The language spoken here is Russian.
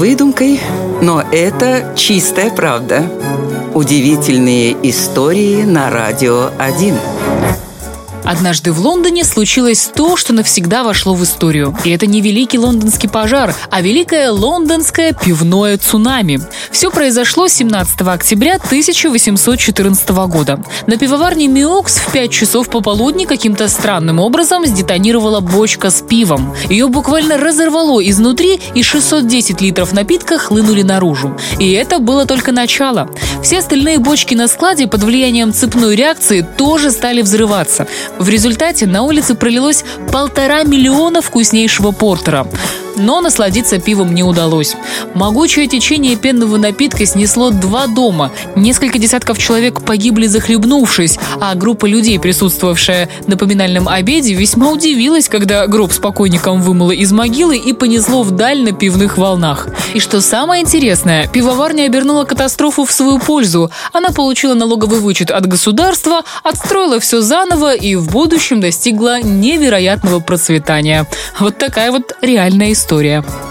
выдумкой, но это чистая правда. Удивительные истории на радио 1. Однажды в Лондоне случилось то, что навсегда вошло в историю. И это не великий лондонский пожар, а великое лондонское пивное цунами. Все произошло 17 октября 1814 года. На пивоварне Миокс в 5 часов пополудни каким-то странным образом сдетонировала бочка с пивом. Ее буквально разорвало изнутри, и 610 литров напитка хлынули наружу. И это было только начало. Все остальные бочки на складе под влиянием цепной реакции тоже стали взрываться. В результате на улице пролилось полтора миллиона вкуснейшего портера но насладиться пивом не удалось. Могучее течение пенного напитка снесло два дома. Несколько десятков человек погибли захлебнувшись, а группа людей, присутствовавшая на поминальном обеде, весьма удивилась, когда гроб с покойником вымыло из могилы и понесло вдаль на пивных волнах. И что самое интересное, пивоварня обернула катастрофу в свою пользу. Она получила налоговый вычет от государства, отстроила все заново и в будущем достигла невероятного процветания. Вот такая вот реальная история история.